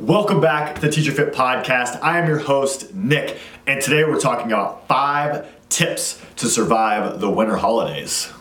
Welcome back to the Teacher Fit Podcast. I am your host, Nick, and today we're talking about five tips to survive the winter holidays.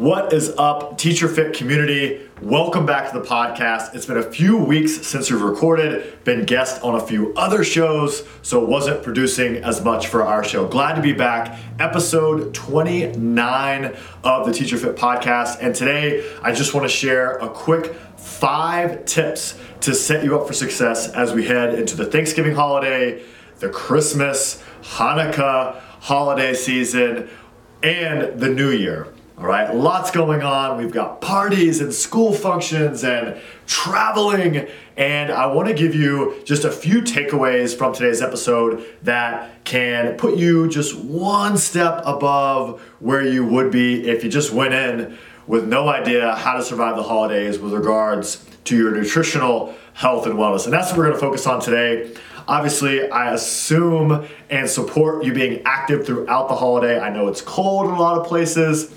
What is up, Teacher Fit community? Welcome back to the podcast. It's been a few weeks since we've recorded, been guest on a few other shows, so wasn't producing as much for our show. Glad to be back. Episode 29 of the Teacher Fit podcast. And today, I just want to share a quick five tips to set you up for success as we head into the Thanksgiving holiday, the Christmas, Hanukkah holiday season, and the New Year. All right, lots going on. We've got parties and school functions and traveling. And I want to give you just a few takeaways from today's episode that can put you just one step above where you would be if you just went in with no idea how to survive the holidays with regards to your nutritional health and wellness. And that's what we're going to focus on today. Obviously, I assume and support you being active throughout the holiday. I know it's cold in a lot of places.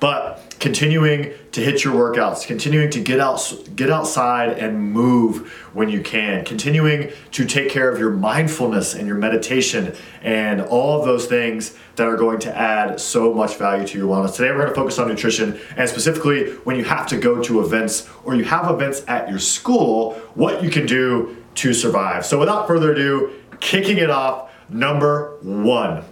But continuing to hit your workouts, continuing to get out get outside and move when you can, continuing to take care of your mindfulness and your meditation and all of those things that are going to add so much value to your wellness. Today we're going to focus on nutrition and specifically when you have to go to events or you have events at your school, what you can do to survive. So without further ado, kicking it off, number 1.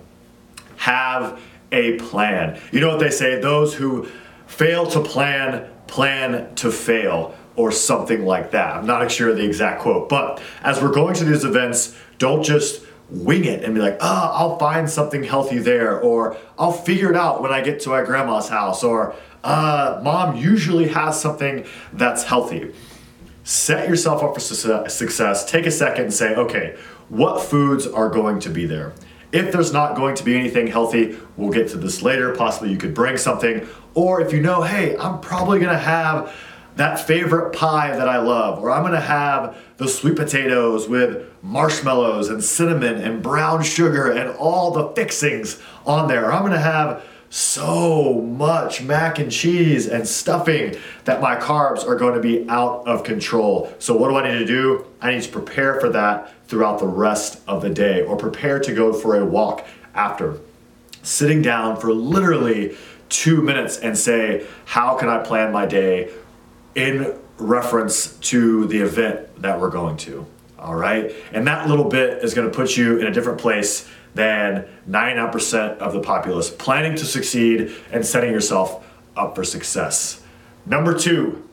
Have a plan. You know what they say? Those who fail to plan, plan to fail, or something like that. I'm not sure the exact quote, but as we're going to these events, don't just wing it and be like, oh, I'll find something healthy there, or I'll figure it out when I get to my grandma's house, or uh, mom usually has something that's healthy. Set yourself up for success. Take a second and say, okay, what foods are going to be there? If there's not going to be anything healthy, we'll get to this later. Possibly you could bring something. Or if you know, hey, I'm probably gonna have that favorite pie that I love, or I'm gonna have the sweet potatoes with marshmallows and cinnamon and brown sugar and all the fixings on there, or I'm gonna have so much mac and cheese and stuffing that my carbs are going to be out of control. So, what do I need to do? I need to prepare for that throughout the rest of the day or prepare to go for a walk after. Sitting down for literally two minutes and say, How can I plan my day in reference to the event that we're going to? All right. And that little bit is going to put you in a different place than 99% of the populace planning to succeed and setting yourself up for success. Number two,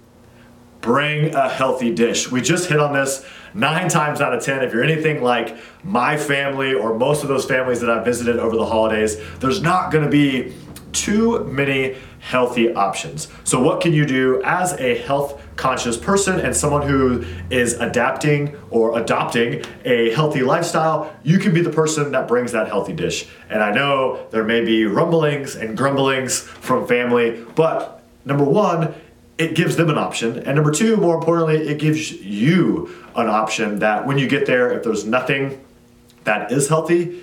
bring a healthy dish. We just hit on this nine times out of 10. If you're anything like my family or most of those families that I've visited over the holidays, there's not gonna be too many healthy options. So, what can you do as a health conscious person and someone who is adapting or adopting a healthy lifestyle? You can be the person that brings that healthy dish. And I know there may be rumblings and grumblings from family, but number one, it gives them an option. And number two, more importantly, it gives you an option that when you get there, if there's nothing that is healthy,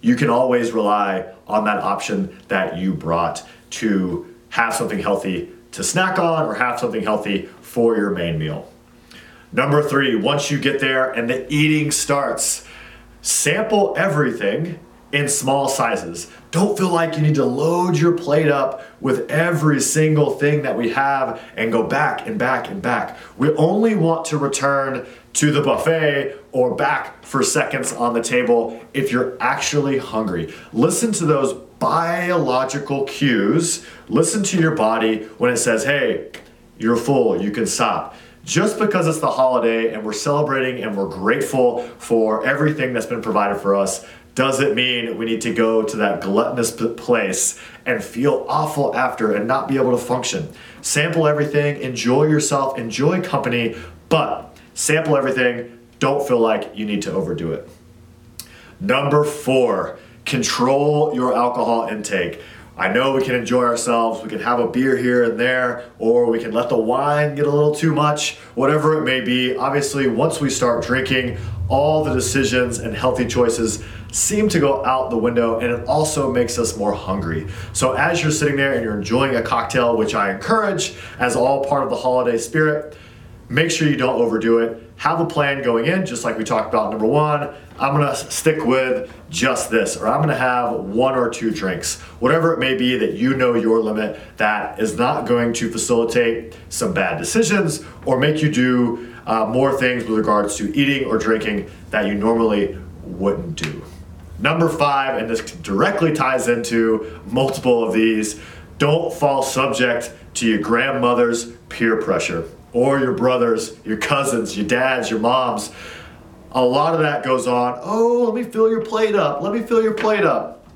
you can always rely on that option that you brought to have something healthy to snack on or have something healthy for your main meal. Number three, once you get there and the eating starts, sample everything in small sizes. Don't feel like you need to load your plate up with every single thing that we have and go back and back and back. We only want to return to the buffet or back for seconds on the table if you're actually hungry. Listen to those biological cues. Listen to your body when it says, hey, you're full, you can stop. Just because it's the holiday and we're celebrating and we're grateful for everything that's been provided for us doesn't mean we need to go to that gluttonous place and feel awful after and not be able to function. Sample everything, enjoy yourself, enjoy company, but sample everything. Don't feel like you need to overdo it. Number four, control your alcohol intake. I know we can enjoy ourselves, we can have a beer here and there, or we can let the wine get a little too much, whatever it may be. Obviously, once we start drinking, all the decisions and healthy choices seem to go out the window and it also makes us more hungry. So as you're sitting there and you're enjoying a cocktail, which I encourage as all part of the holiday spirit, make sure you don't overdo it. Have a plan going in, just like we talked about number one. I'm gonna stick with just this, or I'm gonna have one or two drinks, whatever it may be that you know your limit that is not going to facilitate some bad decisions or make you do uh, more things with regards to eating or drinking that you normally wouldn't do. Number five, and this directly ties into multiple of these, don't fall subject to your grandmother's peer pressure or your brothers, your cousins, your dads, your moms. A lot of that goes on. Oh, let me fill your plate up. Let me fill your plate up.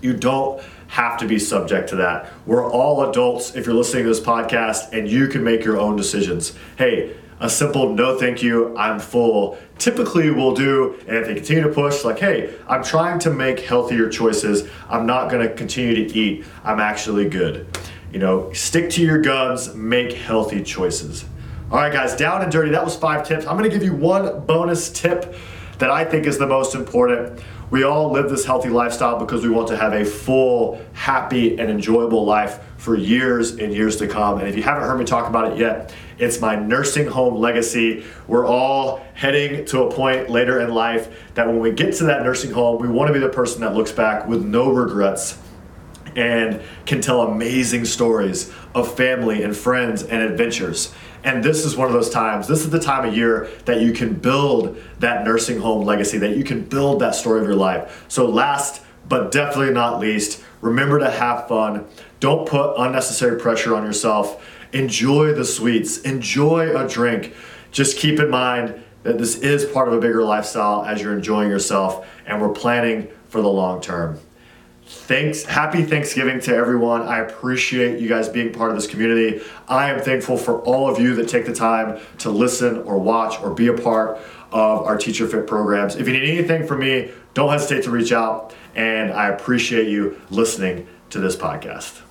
You don't have to be subject to that. We're all adults if you're listening to this podcast and you can make your own decisions. Hey, a simple no thank you, I'm full typically will do, and if they continue to push, like, hey, I'm trying to make healthier choices, I'm not gonna continue to eat, I'm actually good. You know, stick to your guns, make healthy choices. All right, guys, down and dirty. That was five tips. I'm going to give you one bonus tip that I think is the most important. We all live this healthy lifestyle because we want to have a full, happy, and enjoyable life for years and years to come. And if you haven't heard me talk about it yet, it's my nursing home legacy. We're all heading to a point later in life that when we get to that nursing home, we want to be the person that looks back with no regrets and can tell amazing stories of family and friends and adventures. And this is one of those times, this is the time of year that you can build that nursing home legacy, that you can build that story of your life. So, last but definitely not least, remember to have fun. Don't put unnecessary pressure on yourself. Enjoy the sweets, enjoy a drink. Just keep in mind that this is part of a bigger lifestyle as you're enjoying yourself, and we're planning for the long term. Thanks. Happy Thanksgiving to everyone. I appreciate you guys being part of this community. I am thankful for all of you that take the time to listen or watch or be a part of our Teacher Fit programs. If you need anything from me, don't hesitate to reach out. And I appreciate you listening to this podcast.